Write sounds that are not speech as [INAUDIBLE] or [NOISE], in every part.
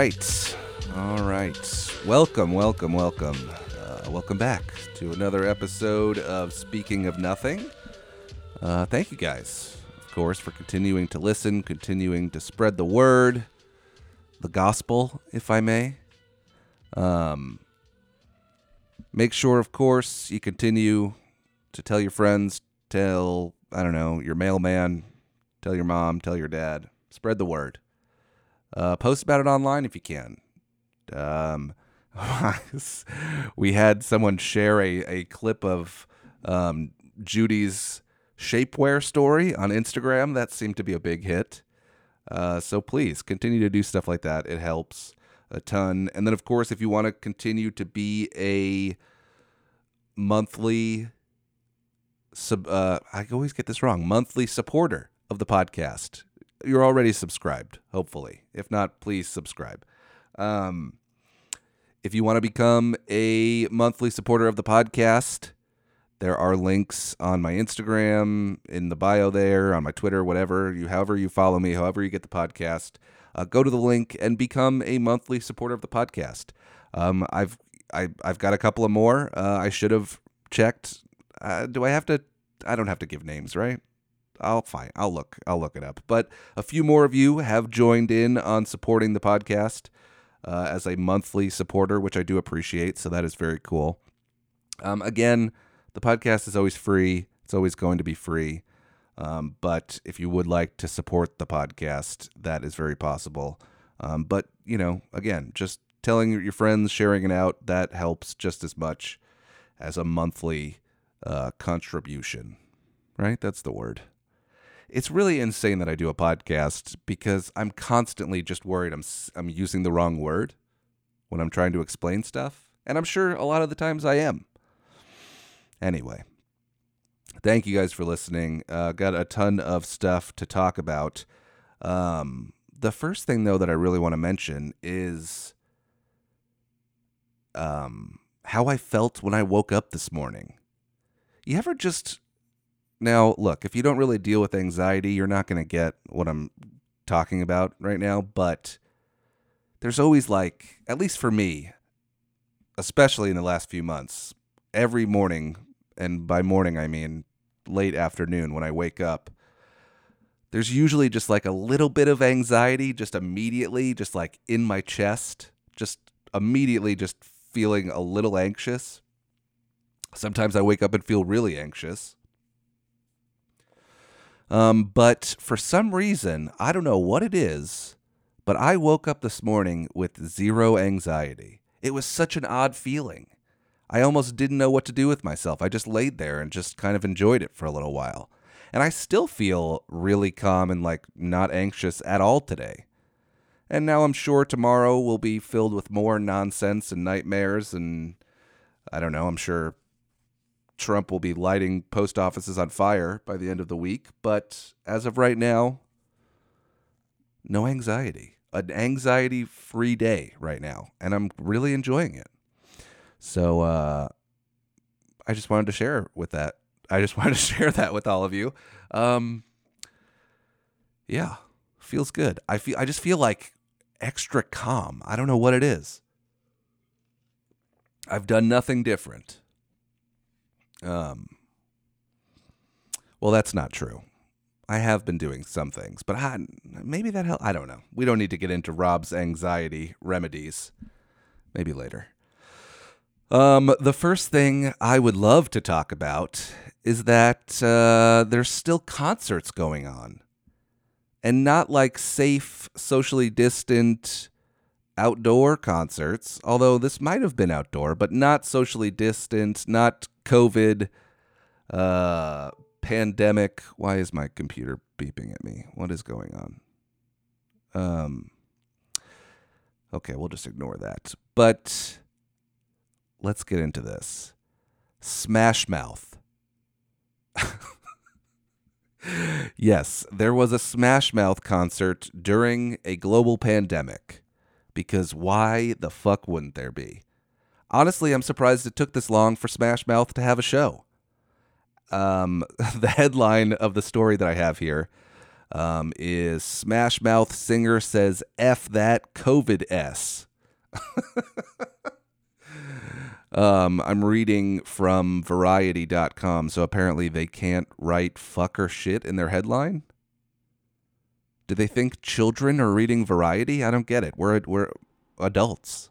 right. All right. Welcome, welcome, welcome. Uh, welcome back to another episode of Speaking of Nothing. Uh, thank you guys, of course, for continuing to listen, continuing to spread the word, the gospel, if I may. Um, make sure, of course, you continue to tell your friends, tell, I don't know, your mailman, tell your mom, tell your dad. Spread the word. Uh, post about it online if you can. Um, [LAUGHS] we had someone share a, a clip of um, Judy's shapewear story on Instagram. That seemed to be a big hit. Uh, so please continue to do stuff like that. It helps a ton. And then, of course, if you want to continue to be a monthly sub, uh, I always get this wrong, monthly supporter of the podcast you're already subscribed, hopefully. If not, please subscribe. Um, if you want to become a monthly supporter of the podcast, there are links on my Instagram, in the bio there, on my Twitter, whatever you, however you follow me, however you get the podcast. Uh, go to the link and become a monthly supporter of the podcast. Um, I've I, I've got a couple of more. Uh, I should have checked. Uh, do I have to? I don't have to give names, right? I'll fine. I'll look. I'll look it up. But a few more of you have joined in on supporting the podcast uh, as a monthly supporter, which I do appreciate. So that is very cool. Um, again, the podcast is always free. It's always going to be free. Um, but if you would like to support the podcast, that is very possible. Um, but you know, again, just telling your friends, sharing it out, that helps just as much as a monthly uh, contribution. Right? That's the word it's really insane that I do a podcast because I'm constantly just worried I'm I'm using the wrong word when I'm trying to explain stuff, and I'm sure a lot of the times I am. Anyway, thank you guys for listening. Uh, got a ton of stuff to talk about. Um, the first thing though that I really want to mention is um, how I felt when I woke up this morning. You ever just now, look, if you don't really deal with anxiety, you're not going to get what I'm talking about right now, but there's always like, at least for me, especially in the last few months, every morning, and by morning I mean late afternoon when I wake up, there's usually just like a little bit of anxiety just immediately, just like in my chest, just immediately just feeling a little anxious. Sometimes I wake up and feel really anxious. Um, but for some reason, I don't know what it is, but I woke up this morning with zero anxiety. It was such an odd feeling. I almost didn't know what to do with myself. I just laid there and just kind of enjoyed it for a little while. And I still feel really calm and like not anxious at all today. And now I'm sure tomorrow will be filled with more nonsense and nightmares and I don't know, I'm sure Trump will be lighting post offices on fire by the end of the week. But as of right now, no anxiety. An anxiety free day right now. And I'm really enjoying it. So uh, I just wanted to share with that. I just [LAUGHS] wanted to share that with all of you. Um, yeah, feels good. I feel I just feel like extra calm. I don't know what it is. I've done nothing different. Um, well, that's not true. I have been doing some things, but I, maybe that helped. I don't know. We don't need to get into Rob's anxiety remedies. Maybe later. Um, the first thing I would love to talk about is that uh, there's still concerts going on, and not like safe, socially distant outdoor concerts. Although this might have been outdoor, but not socially distant, not COVID, uh, pandemic. Why is my computer beeping at me? What is going on? Um, okay, we'll just ignore that. But let's get into this. Smash Mouth. [LAUGHS] yes, there was a Smash Mouth concert during a global pandemic. Because why the fuck wouldn't there be? Honestly, I'm surprised it took this long for Smash Mouth to have a show. Um, [LAUGHS] the headline of the story that I have here um, is Smash Mouth singer says F that COVID S. [LAUGHS] um, I'm reading from variety.com, so apparently they can't write fuck or shit in their headline. Do they think children are reading Variety? I don't get it. We're we're adults.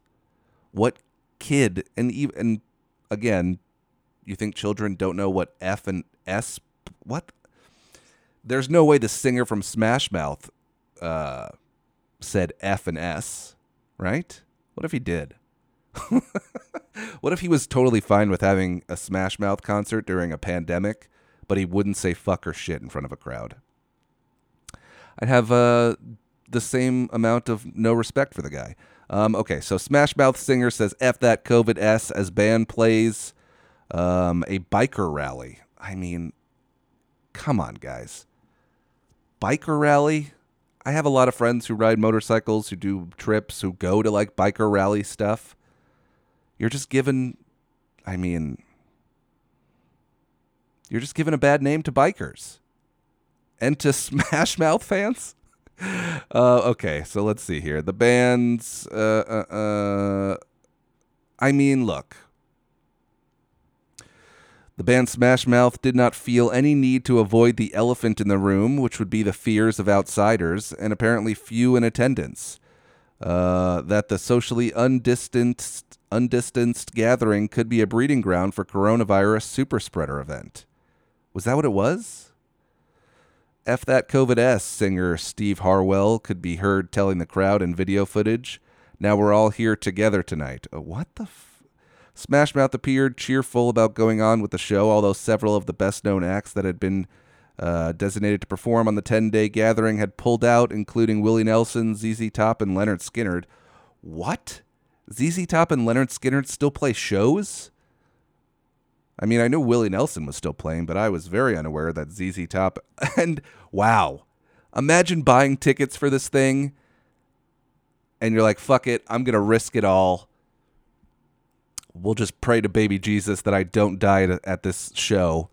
What kid and even and again, you think children don't know what F and S what? There's no way the singer from Smash Mouth uh, said F and S, right? What if he did? [LAUGHS] what if he was totally fine with having a Smash Mouth concert during a pandemic, but he wouldn't say fuck or shit in front of a crowd? I'd have uh, the same amount of no respect for the guy. Um, okay, so Smash Mouth singer says F that COVID S as band plays um, a biker rally. I mean, come on, guys. Biker rally? I have a lot of friends who ride motorcycles, who do trips, who go to like biker rally stuff. You're just giving, I mean, you're just giving a bad name to bikers and to [LAUGHS] Smash Mouth fans. Uh, okay, so let's see here. The bands. Uh, uh, uh, I mean, look. The band Smash Mouth did not feel any need to avoid the elephant in the room, which would be the fears of outsiders, and apparently few in attendance. Uh, that the socially undistanced, undistanced gathering could be a breeding ground for coronavirus super spreader event. Was that what it was? F that COVID S, singer Steve Harwell could be heard telling the crowd in video footage. Now we're all here together tonight. Uh, what the f- Smash Mouth appeared cheerful about going on with the show, although several of the best known acts that had been uh, designated to perform on the 10 day gathering had pulled out, including Willie Nelson, ZZ Top, and Lynyrd Skynyrd. What? ZZ Top and Lynyrd Skynyrd still play shows? I mean, I knew Willie Nelson was still playing, but I was very unaware that ZZ Top. [LAUGHS] And wow, imagine buying tickets for this thing and you're like, fuck it, I'm going to risk it all we'll just pray to baby Jesus that I don't die at, at this show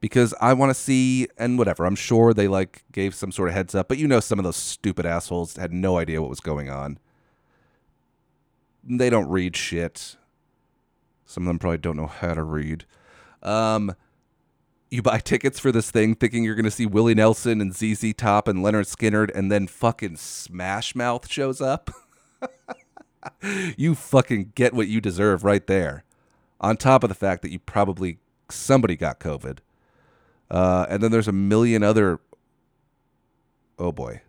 because I want to see and whatever. I'm sure they like gave some sort of heads up, but you know some of those stupid assholes had no idea what was going on. They don't read shit. Some of them probably don't know how to read. Um you buy [LAUGHS] tickets for this thing thinking you're going to see Willie Nelson and ZZ Top and Lynyrd Skynyrd and then fucking Smash Mouth shows up. [LAUGHS] you fucking get what you deserve right there. On top of the fact that you probably somebody got COVID. Uh, and then there's a million other. Oh boy.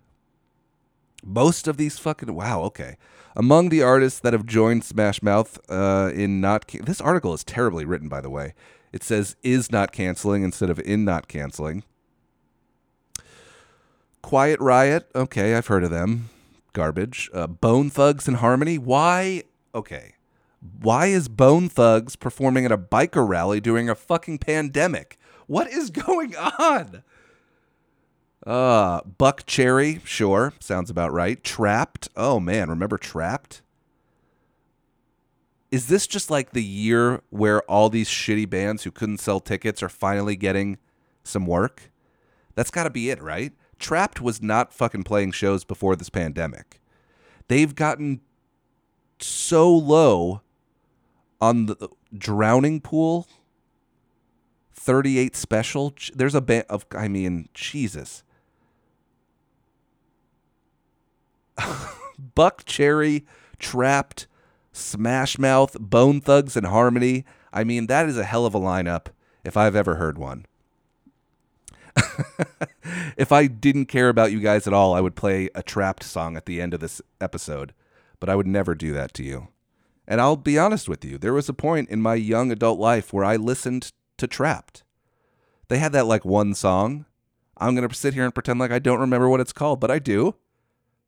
Most of these fucking wow. Okay, among the artists that have joined Smash Mouth uh, in not this article is terribly written by the way. It says is not canceling instead of in not canceling. Quiet Riot. Okay, I've heard of them garbage. Uh, Bone Thugs and Harmony. Why? Okay. Why is Bone Thugs performing at a biker rally during a fucking pandemic? What is [LAUGHS] going on? Uh, Buckcherry, sure, sounds about right. Trapt. Oh man, remember Trapt? Is this just like the year where all these shitty bands who couldn't sell tickets are finally getting some work? That's got to be it, right? Trapt was not fucking playing shows before this pandemic. They've gotten so low on the drowning pool 38 special there's a band of i mean jesus [LAUGHS] Buckcherry Trapt smash mouth bone thugs and harmony i mean that is a hell of a lineup if i've ever heard one [LAUGHS] if I didn't care about you guys at all, I would play a Trapt song at the end of this episode, but I would never do that to you. And I'll be honest with you, there was a point in my young adult life where I listened to Trapt. They had that like one song. I'm going to sit here and pretend like I don't remember what it's called, but I do.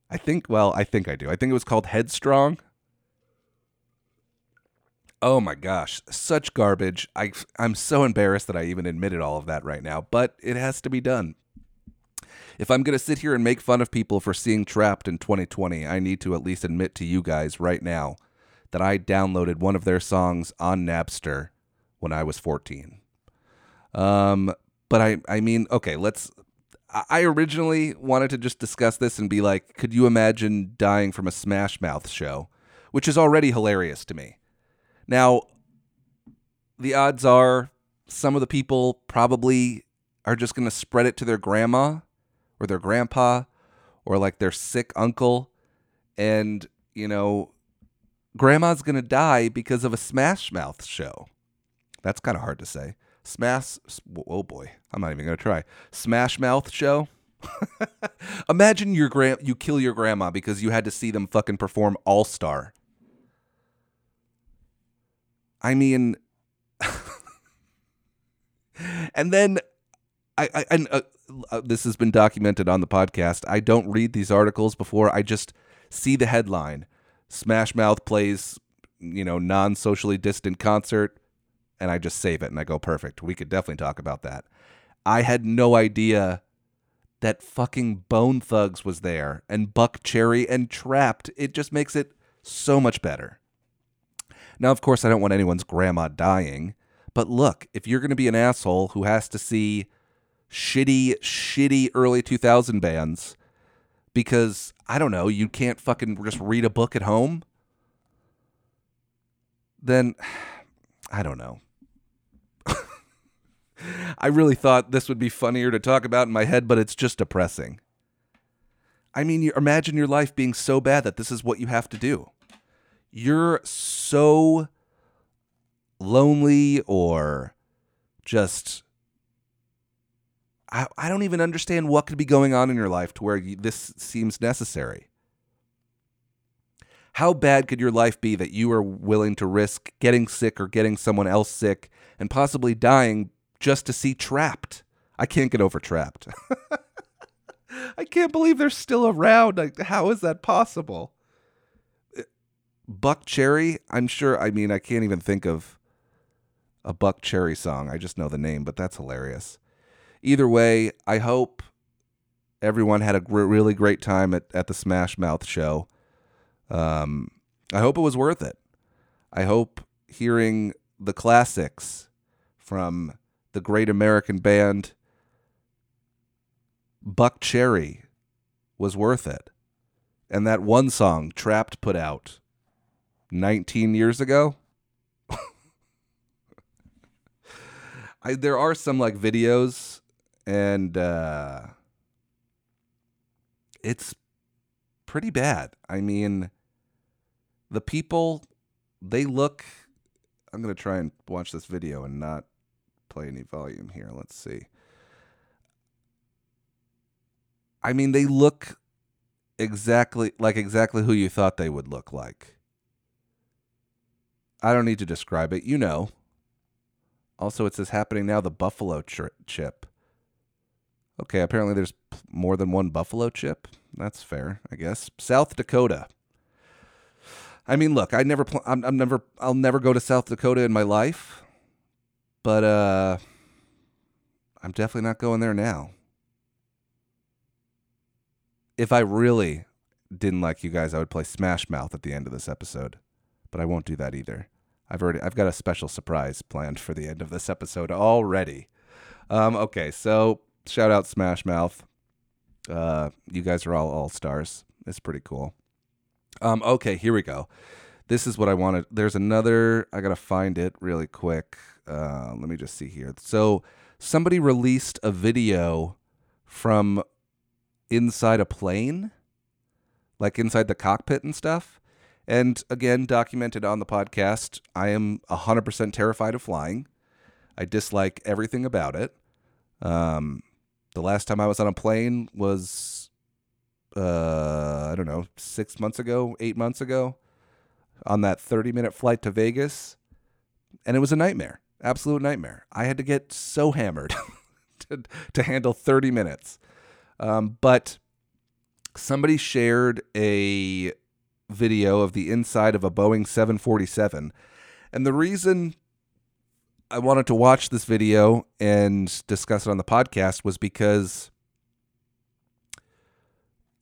I think, well, I think I do. I think it was called Headstrong. Oh my gosh, such garbage. I I'm so embarrassed that I even admitted all of that right now, but it has to be done. If I'm going to sit here and make fun of people for seeing Trapt in 2020, I need to at least admit to you guys right now that I downloaded one of their songs on Napster when I was 14. Um, but I I mean, okay, let's I I originally wanted to just discuss this and be like, could you imagine dying from a Smash Mouth show, which is already hilarious to me. Now, the odds are some of the people probably are just going to spread it to their grandma or their grandpa or like their sick uncle and, you know, grandma's going to die because of a Smash Mouth show. That's kind of hard to say. Smash, oh boy, I'm not even going to try. Smash Mouth show. [LAUGHS] Imagine your grand you kill your grandma because you had to see them fucking perform All Star. I mean, and then I, I and uh, uh, this has been documented on the podcast. I don't read these articles before. I just see the headline: Smash Mouth plays, you know, non-socially distant concert, and I just save it and I go, perfect. We could definitely talk about that. I had no idea that fucking Bone Thugs was there and Buckcherry and Trapt. It just makes it so much better. Now, of course, I don't want anyone's grandma dying, but look, if you're going to be an asshole who has to see shitty, shitty early 2000 bands because, I don't know, you can't fucking just read a book at home, then [SIGHS] I don't know. [LAUGHS] I really thought this would be funnier to talk about in my head, but it's just depressing. I mean, you imagine your life being so bad that this is what you have to do. You're so lonely or just I, I don't even understand what could be going on in your life to where you, this seems necessary. How bad could your life be that you are willing to risk getting sick or getting someone else sick and possibly dying just to see Trapt? I can't get over Trapt. [LAUGHS] I can't believe they're still around. Like, how is that possible? Buckcherry, I'm sure. I mean, I can't even think of a Buckcherry song. I just know the name, but that's hilarious. Either way, I hope everyone had a gr- really great time at, at the Smash Mouth show. Um, I hope it was worth it. I hope hearing the classics from the great American band Buckcherry was worth it. And that one song Trapt put out 19 years ago. I, there are some like videos and uh it's pretty bad. I mean, the people they look I'm going to try and watch this video and not play any volume here. Let's see. I mean, they look exactly like exactly who you thought they would look like. I don't need to describe it. You know. Also, it says happening now the buffalo chip. Okay, apparently there's more than one buffalo chip. That's fair, I guess. South Dakota. I mean, look, I never, pl- I'm, I'm never, I'll never go to South Dakota in my life, but uh, I'm definitely not going there now. If I really didn't like you guys, I would play Smash Mouth at the end of this episode, but I won't do that either. I've already, I've got a special surprise planned for the end of this episode already. Um, okay, so shout out Smash Mouth. Uh, you guys are all all stars. It's pretty cool. Um, okay, here we go. This is what I wanted. There's another. I gotta find it really quick. Uh, let me just see here. So somebody released a video from inside a plane, like inside the cockpit and stuff. And again, documented on the podcast, I am 100% terrified of flying. I dislike everything about it. Um, the last time I was on a plane was, uh, I don't know, six months ago, eight months ago, on that 30 minute flight to Vegas. And it was a nightmare, absolute nightmare. I had to get so hammered [LAUGHS] to, to handle 30 minutes. Um, but somebody shared a video of the inside of a Boeing 747. And the reason I wanted to watch this video and discuss it on the podcast was because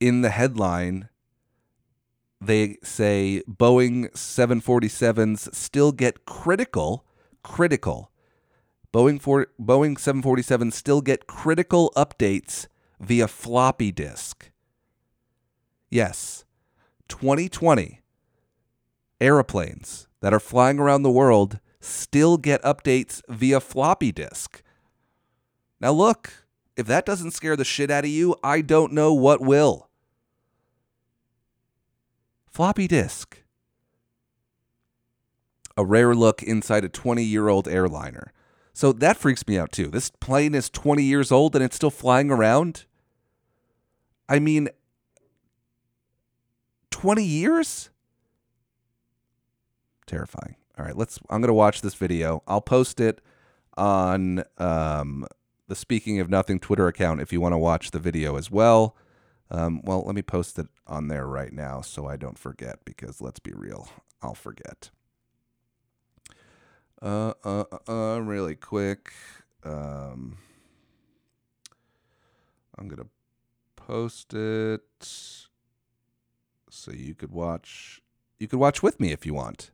in the headline, they say Boeing 747s still get critical, critical. Boeing for, Boeing 747s still get critical updates via floppy disk. Yes, 2020 aeroplanes that are flying around the world still get updates via floppy disk. Now, look, if that doesn't scare the shit out of you, I don't know what will. Floppy disk. A rare look inside a 20 year old airliner. So that freaks me out too. This plane is 20 years old and it's still flying around. I mean, 20 years? Terrifying. All right, let's I'm to watch this video. I'll post it on um, the Speaking of Nothing Twitter account if you want to watch the video as well. Um, well, let me post it on there right now so I don't forget because let's be real, I'll forget. Uh, uh, uh, uh really quick. Um, I'm to post it so you could watch you could watch with me if you want.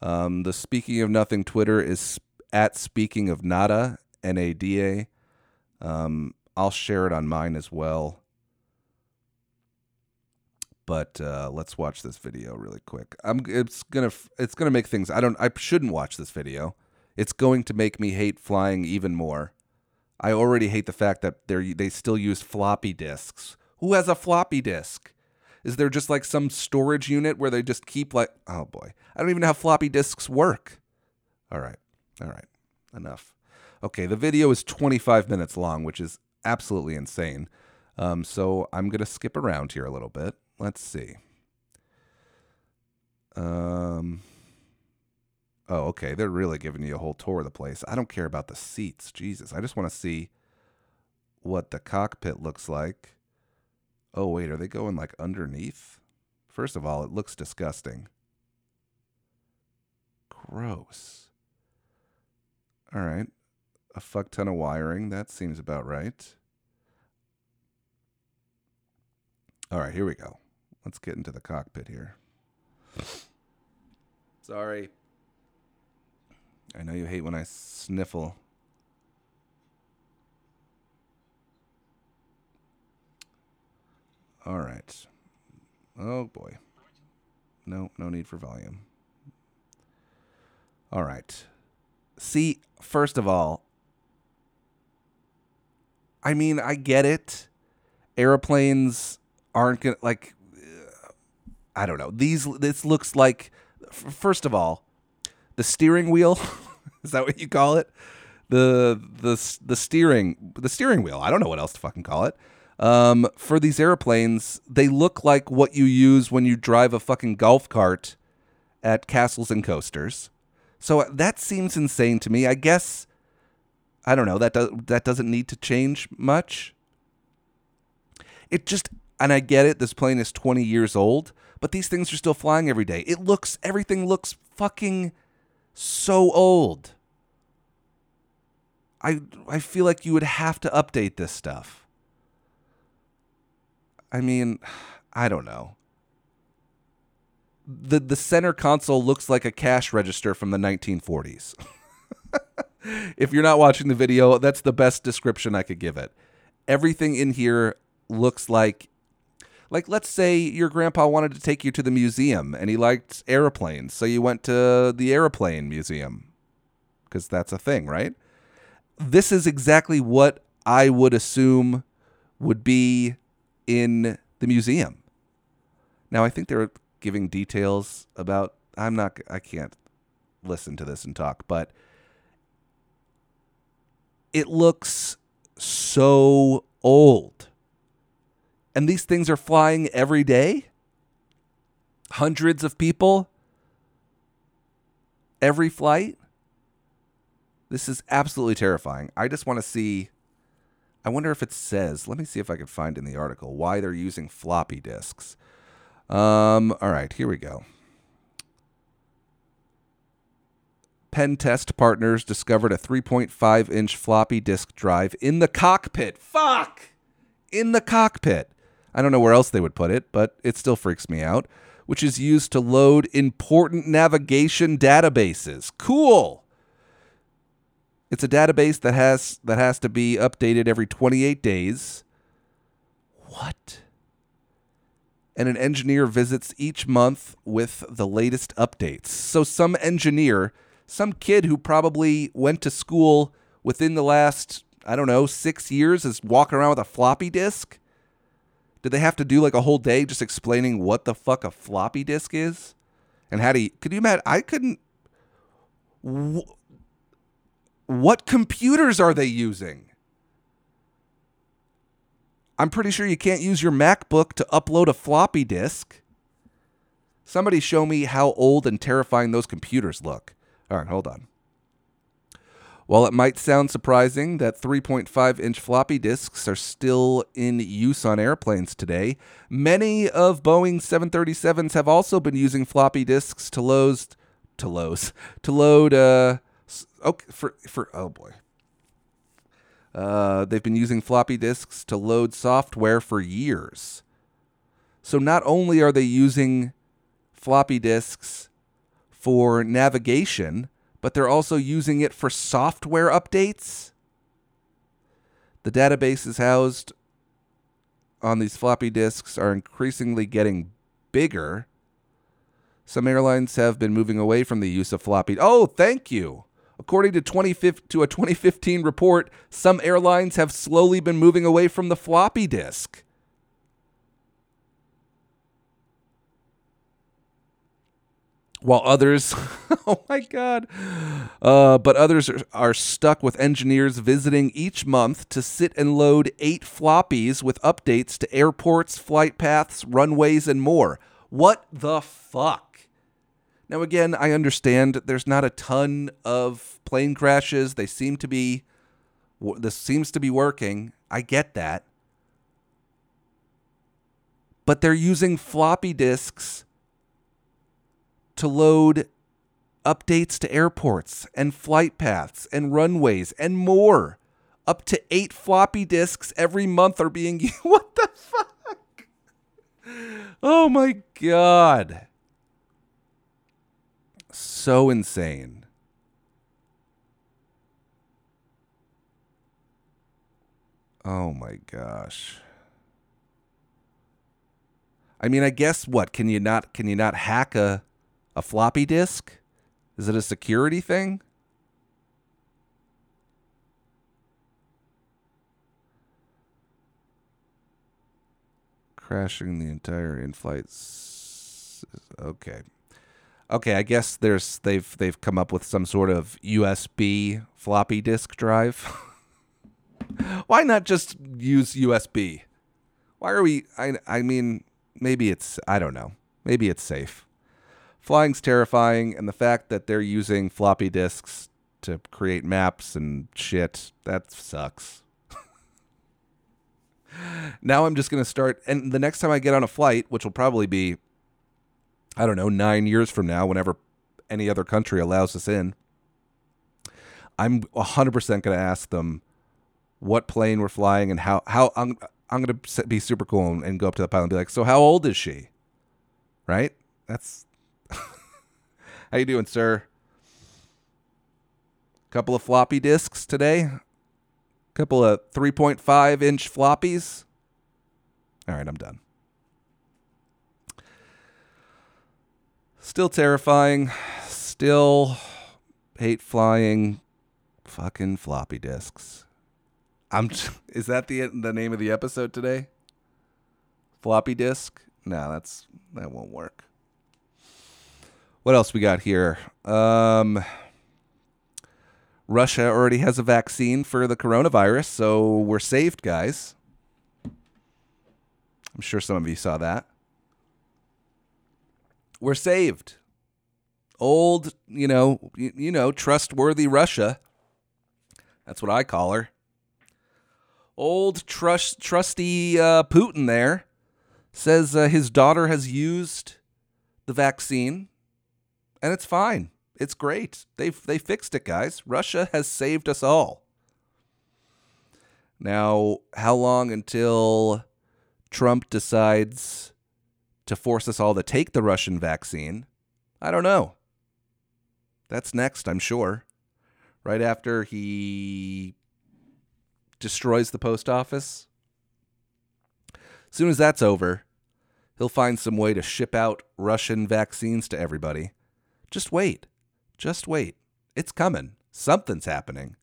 Um, the Speaking of Nothing Twitter is at Speaking of Nada N A D A. Um, I'll share it on mine as well. But uh, let's watch this video really quick. I'm it's gonna it's gonna make things. I don't I shouldn't watch this video. It's going to make me hate flying even more. I already hate the fact that they they still use floppy disks. Who has a floppy disk? Is there just like some storage unit where they just keep like oh boy. I don't even know how floppy disks work. All right. All right. Enough. Okay, the video is 25 minutes long, which is absolutely insane. Um, so I'm going to skip around here a little bit. Let's see. Um, oh, okay. They're really giving you a whole tour of the place. I don't care about the seats. Jesus. I just want to see what the cockpit looks like. Oh, wait. Are they going like underneath? First of all, it looks disgusting. Gross. All right. A fuck ton of wiring. That seems about right. All right, here we go. Let's get into the cockpit here. Sorry. I know you hate when I sniffle. All right. Oh boy. No, no need for volume. All right. See, first of all, I mean, I get it. Airplanes aren't gonna like. I don't know. These this looks like. First of all, the steering wheel [LAUGHS] is that what you call it? The the the steering the steering wheel. I don't know what else to fucking call it. Um, for these airplanes, they look like what you use when you drive a fucking golf cart at castles and coasters. So uh, that seems insane to me. I guess I don't know. That does that doesn't need to change much. It just and I get it. This plane is 20 years old, but these things are still flying every day. It looks everything looks fucking so old. I I feel like you would have to update this stuff. I mean, [SIGHS] I don't know. The the center console looks like a cash register from the 1940s. [LAUGHS] if you're not watching the video, that's the best description I could give it. Everything in here looks like like let's say your grandpa wanted to take you to the museum and he liked airplanes, so you went to the airplane museum because that's a thing, right? This is exactly what I would assume would be in the museum. Now, I think they're giving details about I'm not I can't listen to this and talk, but it looks so old. And these things are flying every day. Hundreds of people every flight. This is absolutely terrifying. I just want to see. I wonder if it says. Let me see if I can find in the article why they're using floppy disks. Um, all right, here we go. pen test partners discovered a 3.5 inch floppy disk drive in the cockpit. Fuck! In the cockpit. I don't know where else they would put it, but it still freaks me out. Which is used to load important navigation databases. Cool. It's a database that has that has to be updated every 28 days. What? And an engineer visits each month with the latest updates. So, some engineer, some kid who probably went to school within the last, I don't know, six years is walking around with a floppy disk. Did they have to do like a whole day just explaining what the fuck a floppy disk is? And how do you, could you imagine? I couldn't. What computers are they using? I'm pretty sure you can't use your MacBook to upload a floppy disk. Somebody show me how old and terrifying those computers look. All right, hold on. While it might sound surprising that 3.5 inch floppy disks are still in use on airplanes today, many of Boeing 737s have also been using floppy disks to load to load [LAUGHS] to load uh okay for for oh boy uh, they've been using floppy disks to load software for years. So not only are they using floppy disks for navigation, but they're also using it for software updates. The databases housed on these floppy disks are increasingly getting bigger. Some airlines have been moving away from the use of floppy. Oh, thank you. According to, to a 2015 report, some airlines have slowly been moving away from the floppy disk. While others, [LAUGHS] oh my God, uh, but others are, are stuck with engineers visiting each month to sit and load eight floppies with updates to airports, flight paths, runways, and more. What the fuck? Now, again, I understand there's not a ton of plane crashes. They seem to be, this seems to be working. I get that. But they're using floppy disks to load updates to airports and flight paths and runways and more. Up to eight floppy disks every month are being [LAUGHS] used. what the fuck? Oh my God so insane. Oh my gosh. I mean, I guess what can you not can you not hack a a floppy disk? Is it a security thing? Crashing the entire in-flight. S- Okay okay, I guess there's they've they've come up with some sort of USB floppy disk drive. [LAUGHS] Why not just use USB? Why are we I I mean maybe it's I don't know. Maybe it's safe. Flying's terrifying and the fact that they're using floppy disks to create maps and shit, that sucks. [LAUGHS] now I'm just going to start and the next time I get on a flight, which will probably be I don't know, nine years from now, whenever any other country allows us in, I'm 100% going to ask them what plane we're flying and how, how I'm, I'm going to be super cool and, and go up to the pilot and be like, so how old is she? Right? That's [LAUGHS] how you doing, sir? Couple of floppy disks today. Couple of 3.5 inch floppies. All right, I'm done. Still terrifying. Still hate flying fucking floppy disks. I'm [LAUGHS] is that the the name of the episode today? Floppy disk? No, that's that won't work. What else we got here? Um Russia already has a vaccine for the coronavirus, so we're saved, guys. I'm sure some of you saw that we're saved. Old, you know, you, know, trustworthy Russia. That's what I call her. Old trust trusty uh, Putin there says uh, his daughter has used the vaccine and it's fine. It's great. They they fixed it, guys. Russia has saved us all. Now, how long until Trump decides to force us all to take the Russian vaccine? I don't know. That's next, I'm sure. Right after he destroys the post office. As soon as that's over, he'll find some way to ship out Russian vaccines to everybody. Just wait. Just wait. It's coming. Something's happening.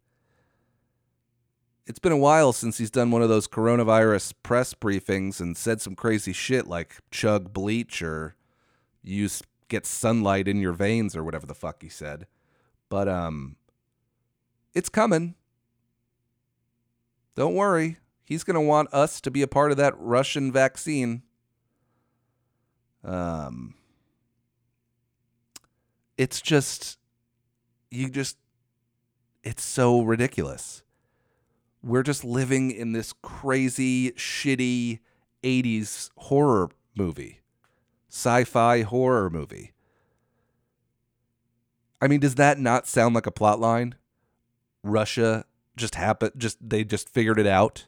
It's been a while since he's done one of those coronavirus press briefings and said some crazy shit like chug bleach or use get sunlight in your veins or whatever the fuck he said. But um it's coming. Don't worry. He's going to want us to be a part of that Russian vaccine. Um it's just you just it's so ridiculous. We're just living in this crazy shitty 80s horror movie. Sci-fi horror movie. I mean, does that not sound like a plot line? Russia just happened just they just figured it out.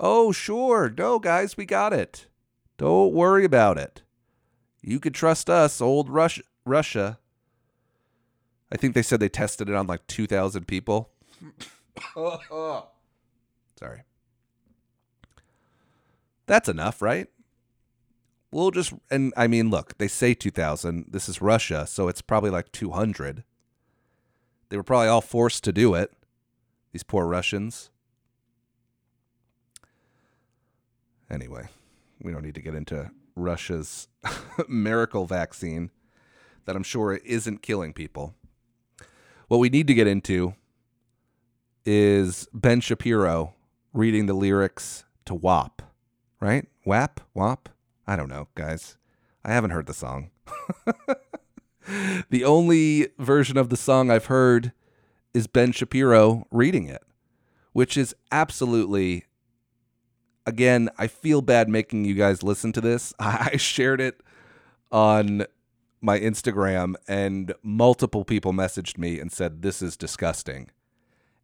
Oh, sure. No, guys, we got it. Don't worry about it. You could trust us, old Russia. Russia. I think they said they tested it on like 2,000 people. [LAUGHS] Sorry. That's enough, right? We'll just, and I mean, look, they say 2,000. This is Russia, so it's probably like 200. They were probably all forced to do it, these poor Russians. Anyway, we don't need to get into Russia's [LAUGHS] miracle vaccine that I'm sure isn't killing people. What we need to get into is Ben Shapiro reading the lyrics to WAP, right? WAP? WAP? I don't know, guys. I haven't heard the song. [LAUGHS] the only version of the song I've heard is Ben Shapiro reading it, which is absolutely again, I feel bad making you guys listen to this. [LAUGHS] I shared it on my Instagram and multiple people messaged me and said this is disgusting.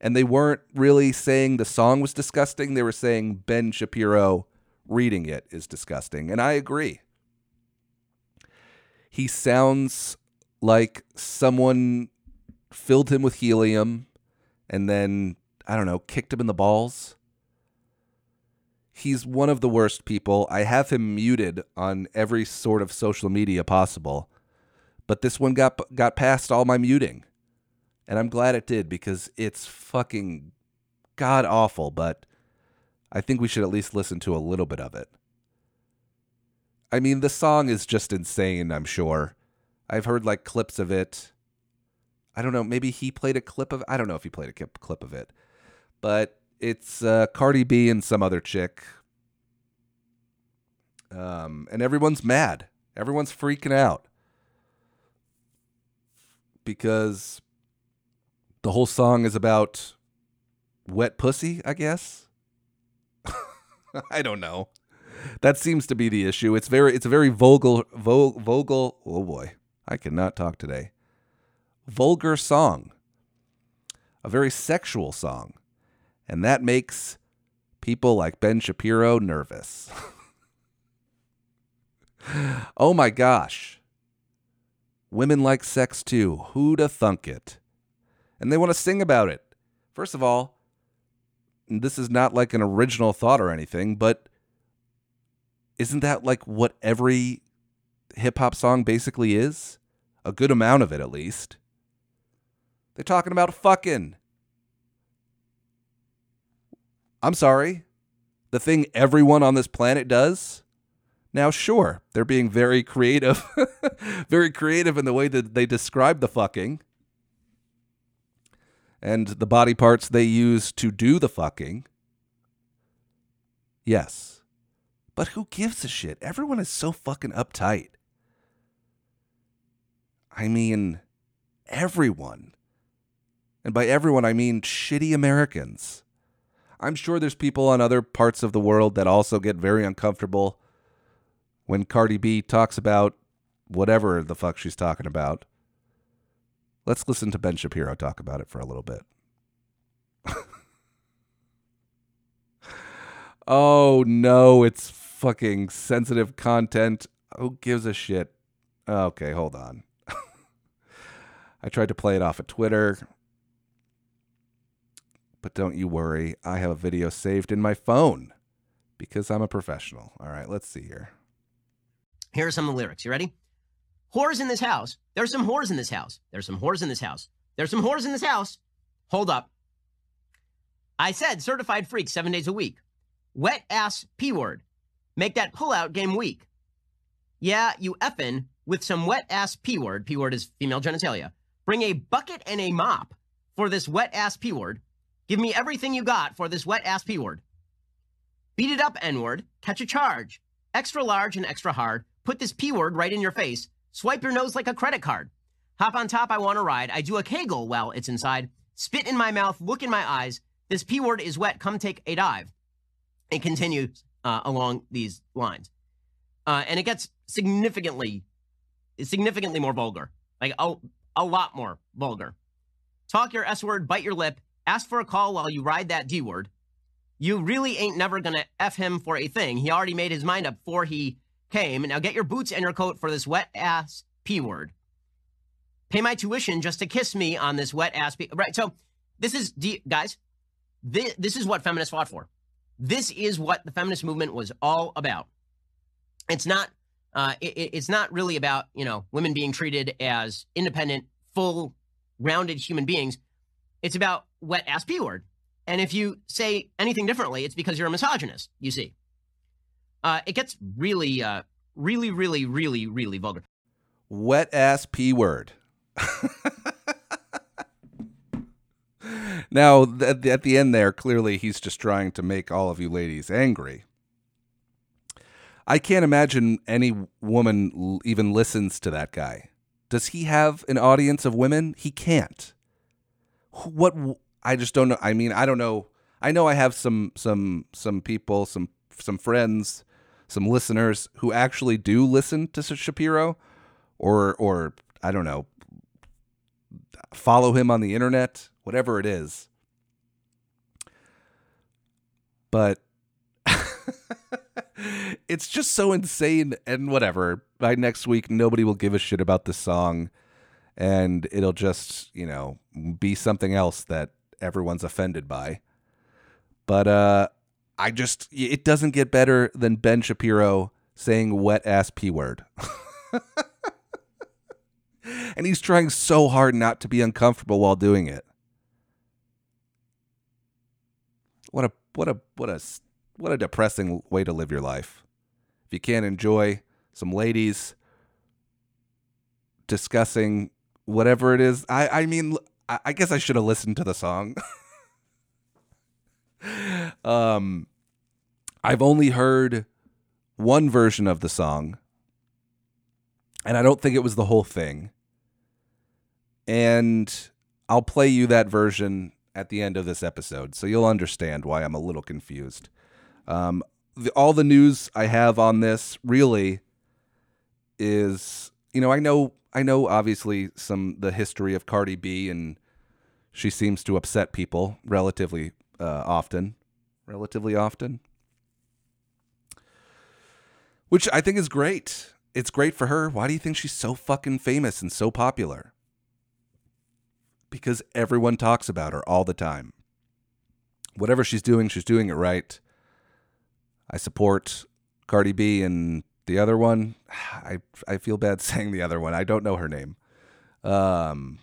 And they weren't really saying the song was disgusting, they were saying Ben Shapiro reading it is disgusting, and I agree. He sounds like someone filled him with helium and then I don't know, kicked him in the balls he's one of the worst people. I have him muted on every sort of social media possible. But this one got got past all my muting. And I'm glad it did because it's fucking god awful, but I think we should at least listen to a little bit of it. I mean, the song is just insane, I'm sure. I've heard like clips of it. I don't know, maybe he played a clip of I don't know if he played a clip of it. But it's uh, Cardi B and some other chick. Um, and everyone's mad. Everyone's freaking out because the whole song is about wet pussy, I guess. [LAUGHS] I don't know. That seems to be the issue. It's very it's a very vulgar vo, oh boy. I cannot talk today. Vulgar song. A very sexual song. And that makes people like Ben Shapiro nervous. [LAUGHS] oh my gosh. Women like sex too. Who'da thunk it? And they want to sing about it. First of all, this is not like an original thought or anything, but isn't that like what every hip hop song basically is? A good amount of it, at least. They're talking about fucking. I'm sorry. The thing everyone on this planet does? Now, sure, they're being very creative, [LAUGHS] very creative in the way that they describe the fucking and the body parts they use to do the fucking. Yes. But who gives a shit? Everyone is so fucking uptight. I mean, everyone. And by everyone, I mean shitty Americans. I'm sure there's people on other parts of the world that also get very uncomfortable when Cardi B talks about whatever the fuck she's talking about. Let's listen to Ben Shapiro talk about it for a little bit. [LAUGHS] oh no, it's fucking sensitive content. Who gives a shit? Okay, hold on. [LAUGHS] I tried to play it off of Twitter But don't you worry, I have a video saved in my phone because I'm a professional. All right, let's see here. Here are some of the lyrics. You ready? Whores in this house. There's some whores in this house. There's some whores in this house. There's some whores in this house. Hold up. I said certified freak seven days a week. Wet ass P word. Make that pullout game weak. Yeah, you effin' with some wet ass P word. P word is female genitalia. Bring a bucket and a mop for this wet ass P word. Give me everything you got for this wet ass P word. Beat it up, N word. Catch a charge. Extra large and extra hard. Put this P word right in your face. Swipe your nose like a credit card. Hop on top, I want to ride. I do a kegel while it's inside. Spit in my mouth, look in my eyes. This P word is wet. Come take a dive. It continues uh, along these lines. Uh, and it gets significantly, significantly more vulgar. Like a, a lot more vulgar. Talk your S word, bite your lip, ask for a call while you ride that D word. You really ain't never gonna F him for a thing. He already made his mind up before he came. Now get your boots and your coat for this wet ass P word. Pay my tuition just to kiss me on this wet ass P. Right. So this is, guys, this, this is what feminists fought for. This is what the feminist movement was all about. It's not, uh, it, it's not really about, you know, women being treated as independent, full, rounded human beings. It's about wet ass P word. And if you say anything differently, it's because you're a misogynist, you see. Uh, it gets really, uh, really, really, really, really vulgar. Wet ass P word. [LAUGHS] now, at the, at the end there, clearly he's just trying to make all of you ladies angry. I can't imagine any woman even listens to that guy. Does he have an audience of women? He can't. What I just don't know. I mean, I don't know. I know I have some some some people, some some friends, some listeners who actually do listen to Shapiro, or or I don't know, follow him on the internet, whatever it is. But [LAUGHS] it's just so insane and whatever. By next week, nobody will give a shit about the song and it'll just, you know, be something else that everyone's offended by. But uh I just it doesn't get better than Ben Shapiro saying wet ass p word. [LAUGHS] and he's trying so hard not to be uncomfortable while doing it. What a what a what a what a depressing way to live your life. If you can't enjoy some ladies discussing whatever it is, I I mean I guess I should have listened to the song. [LAUGHS] um, I've only heard one version of the song, and I don't think it was the whole thing. And I'll play you that version at the end of this episode, so you'll understand why I'm a little confused. Um, the, all the news I have on this really is, you know, I know I know obviously some the history of Cardi B and she seems to upset people relatively uh, often, relatively often, which I think is great. It's great for her. Why do you think she's so fucking famous and so popular? Because everyone talks about her all the time. Whatever she's doing, she's doing it right. I support Cardi B and the other one, [SIGHS] I I feel bad [LAUGHS] saying the other one. I don't know her name. Um,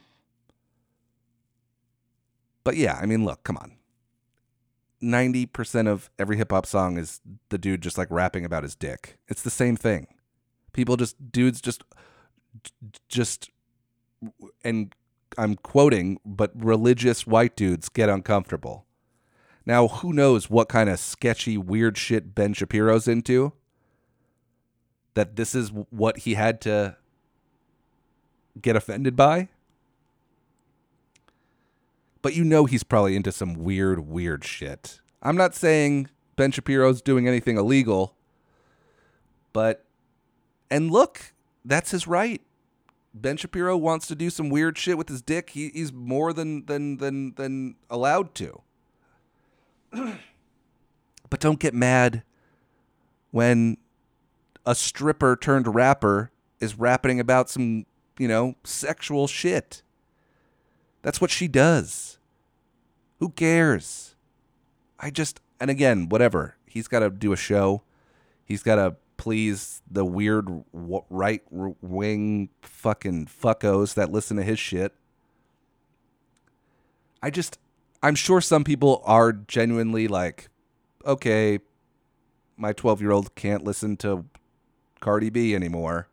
but yeah, I mean, look, come on. 90% of every hip hop song is the dude just like rapping about his dick. It's the same thing. People just dudes just just and I'm quoting, but religious white dudes get uncomfortable. Now, who knows what kind of sketchy weird shit Ben Shapiro's into? that this is what he had to get offended by. But you know he's probably into some weird, weird shit. I'm not saying Ben Shapiro's doing anything illegal, but and look, that's his right. Ben Shapiro wants to do some weird shit with his dick. He, he's more than than than than allowed to. [CLEARS THROAT] but don't get mad when a stripper turned rapper is rapping about some, you know, sexual shit. That's what she does. Who cares? I just, and again, whatever. He's got to do a show. He's got to please the weird right wing fucking fuckos that listen to his shit. I just, I'm sure some people are genuinely like, okay, my 12 year old can't listen to Cardi B anymore.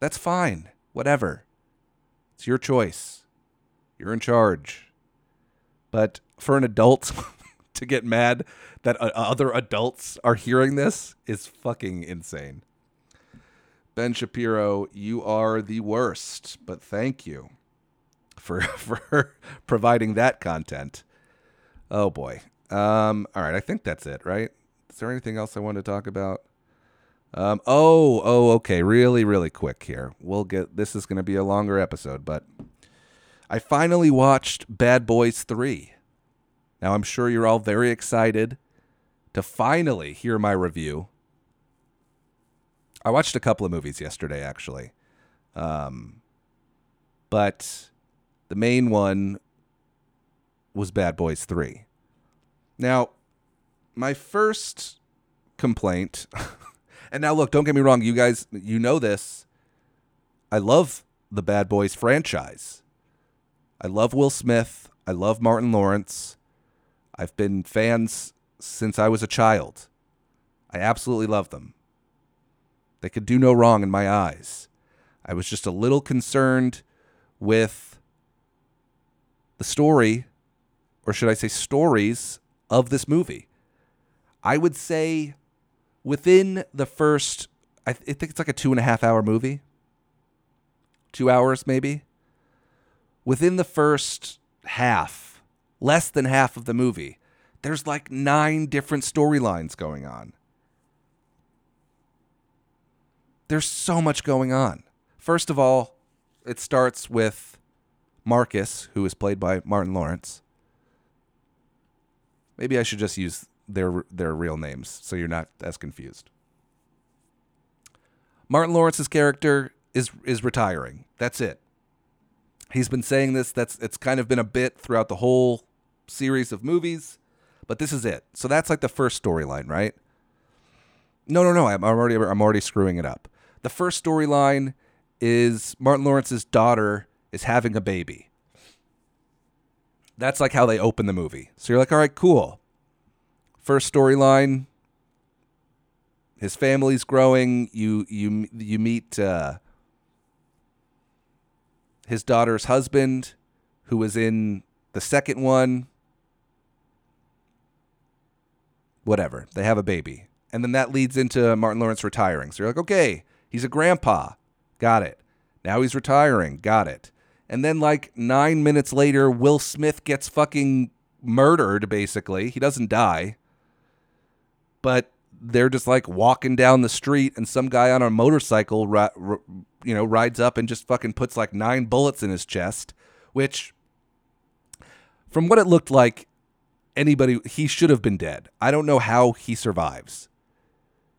That's fine. Whatever. It's your choice. You're in charge. But for an adult [LAUGHS] to get mad that uh, other adults are hearing this is fucking insane. Ben Shapiro, you are the worst, but thank you for [LAUGHS] for providing that content. Oh boy. Um, all right, I think that's it, right? Is there anything else I want to talk about? Um, oh, oh, okay. Really, really quick here. We'll get this is going to be a longer episode, but I finally watched Bad Boys 3. Now, I'm sure you're all very excited to finally hear my review. I watched a couple of movies yesterday, actually. Um, but the main one was Bad Boys 3. Now, my first complaint, [LAUGHS] and now look, don't get me wrong, you guys, you know this. I love the Bad Boys franchise. I love Will Smith. I love Martin Lawrence. I've been fans since I was a child. I absolutely love them. They could do no wrong in my eyes. I was just a little concerned with the story, or should I say stories, of this movie. I would say within the first, I, th- I think it's like a two and a half hour movie, two hours maybe. Within the first half, less than half of the movie, there's like nine different storylines going on. There's so much going on. First of all, it starts with Marcus, who is played by Martin Lawrence. Maybe I should just use their their real names so you're not as confused. Martin Lawrence's character is is retiring. That's it. He's been saying this. That's it's kind of been a bit throughout the whole series of movies, but this is it. So that's like the first storyline, right? No, no, no. I'm already I'm already screwing it up. The first storyline is Martin Lawrence's daughter is having a baby. That's like how they open the movie. So you're like, all right, cool. First storyline. His family's growing. You you you meet uh, his daughter's husband, who was in the second one. Whatever. They have a baby. And then that leads into Martin Lawrence retiring. So you're like, okay, he's a grandpa. Got it. Now he's retiring. Got it. And then, like, nine minutes later, Will Smith gets fucking murdered, basically. He doesn't die. But they're just like walking down the street, and some guy on a motorcycle, ri- r- you know, rides up and just fucking puts like nine bullets in his chest, which, from what it looked like, anybody, he should have been dead. I don't know how he survives.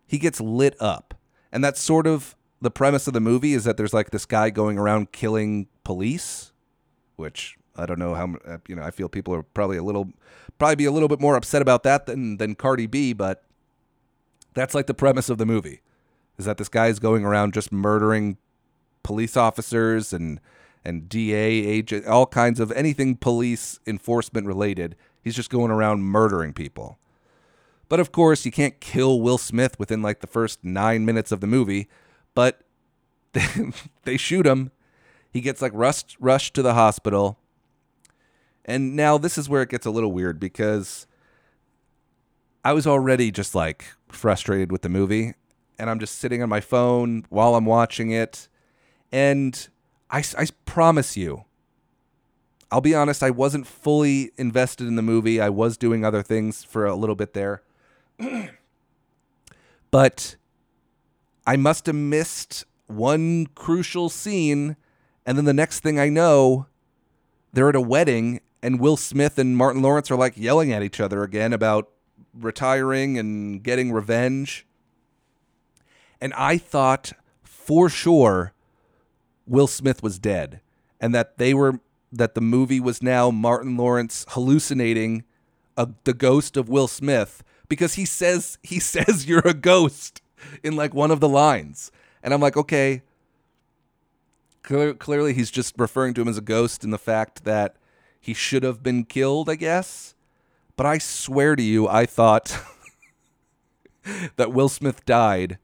He gets lit up. And that's sort of the premise of the movie is that there's like this guy going around killing police, which I don't know how uh, you know. I feel people are probably a little, probably be a little bit more upset about that than than Cardi B, but that's like the premise of the movie, is that this guy is going around just murdering police officers and and DA agent, all kinds of anything police enforcement related. He's just going around murdering people. But of course, you can't kill Will Smith within like the first nine minutes of the movie but they, [LAUGHS] they shoot him. He gets like rushed rushed to the hospital. And now this is where it gets a little weird because I was already just like frustrated with the movie and I'm just sitting on my phone while I'm watching it and I, I promise you I'll be honest, I wasn't fully invested in the movie. I was doing other things for a little bit there. [CLEARS THROAT] but I must have missed one crucial scene. And then the next thing I know, they're at a wedding, and Will Smith and Martin Lawrence are like yelling at each other again about retiring and getting revenge. And I thought for sure Will Smith was dead and that they were that the movie was now Martin Lawrence hallucinating a, the ghost of Will Smith because he says he [LAUGHS] says you're a ghost in like one of the lines, and I'm like, okay. Clear, clearly, he's just referring to him as a ghost in the fact that he should have been killed, I guess. But I swear to you, I thought [LAUGHS] that Will Smith died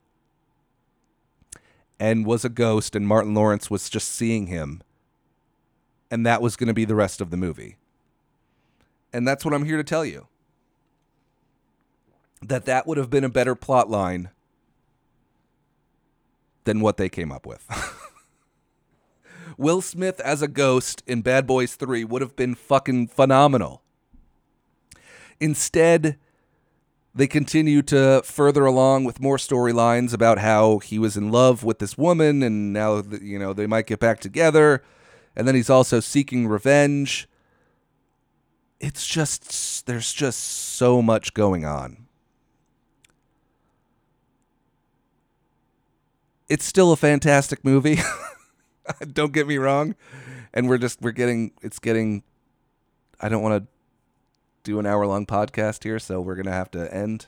and was a ghost, and Martin Lawrence was just seeing him. And that was going to be the rest of the movie. And that's what I'm here to tell you. That that would have been a better plot line than what they came up with. [LAUGHS] Will Smith as a ghost in Bad Boys 3 would have been fucking phenomenal. Instead, they continue to further along with more storylines about how he was in love with this woman and now you know they might get back together. And then he's also seeking revenge. It's just there's just so much going on. It's still a fantastic movie. [LAUGHS] Don't get me wrong. And we're just we're getting it's getting i don't want to do an hour long podcast here, so we're gonna have to end.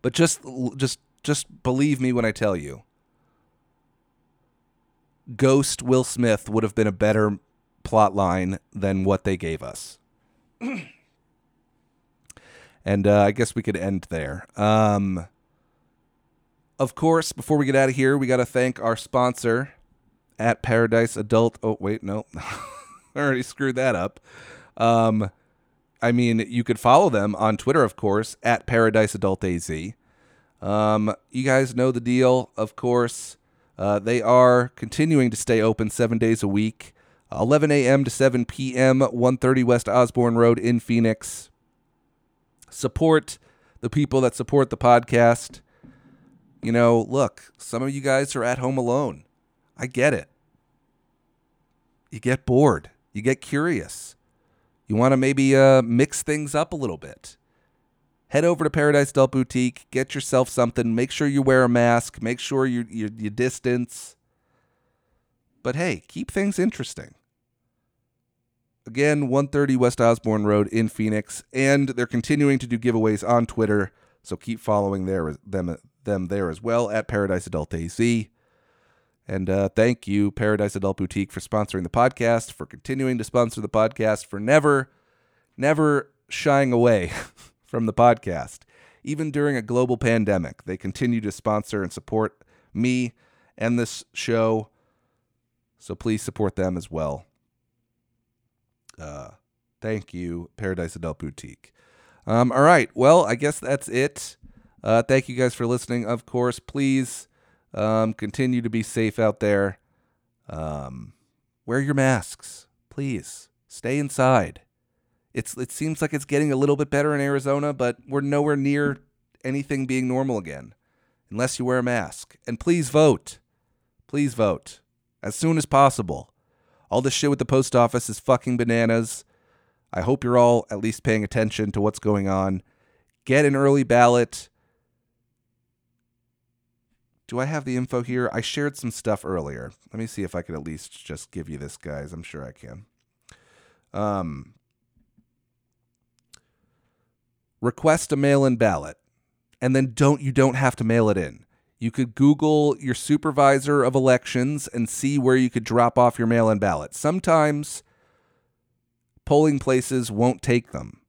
But just just just believe me when I tell you. Ghost Will Smith would have been a better plot line than what they gave us. [CLEARS THROAT] and uh, I guess we could end there. Um, of course, before we get out of here, we got to thank our sponsor at Paradise Adult. Oh, wait, no. [LAUGHS] I already screwed that up. Um, I mean, you could follow them on Twitter, of course, at Paradise Adult AZ. Um, you guys know the deal, of course. Uh, they are continuing to stay open seven days a week, 11 a.m. to 7 p.m., 130 West Osborn Road in Phoenix. Support the people that support the podcast. You know, look, some of you guys are at home alone. I get it. You get bored, you get curious. You want to maybe uh, mix things up a little bit. Head over to Paradise Adult Boutique, get yourself something. Make sure you wear a mask. Make sure you, you, you distance. But hey, keep things interesting. Again, 130 West Osborn Road in Phoenix, and they're continuing to do giveaways on Twitter, so keep following them them there as well at Paradise Adult AZ. And uh, thank you, Paradise Adult Boutique, for sponsoring the podcast, for continuing to sponsor the podcast, for never, never shying away [LAUGHS] from the podcast. Even during a global pandemic, they continue to sponsor and support me and this show. So please support them as well. Uh, thank you, Paradise Adult Boutique. Um, all right. Well, I guess that's it. Uh, thank you guys for listening. Of course, please um, continue to be safe out there. Um, wear your masks, please. Stay inside. It's it seems like it's getting a little bit better in Arizona, but we're nowhere near anything being normal again, unless you wear a mask. And please vote. Please vote as soon as possible. All this shit with the post office is fucking bananas. I hope you're all at least paying attention to what's going on. Get an early ballot. Do I have the info here? I shared some stuff earlier. Let me see if I could at least just give you this, guys. I'm sure I can. Um, request a mail-in ballot, and then don't you don't have to mail it in. You could Google your supervisor of elections and see where you could drop off your mail-in ballot. Sometimes polling places won't take them.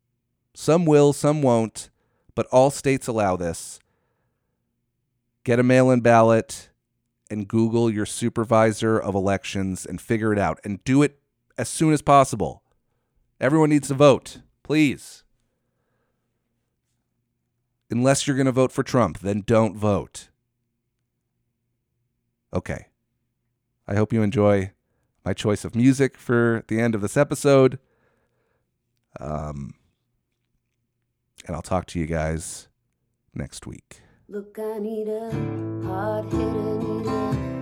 Some will, some won't, but all states allow this get a mail in ballot and Google your supervisor of elections and figure it out and do it as soon as possible. Everyone needs to vote, please. Unless you're going to vote for Trump, then don't vote. Okay. I hope you enjoy my choice of music for the end of this episode. Um, and I'll talk to you guys next week. Look, I need a hard hit, I need a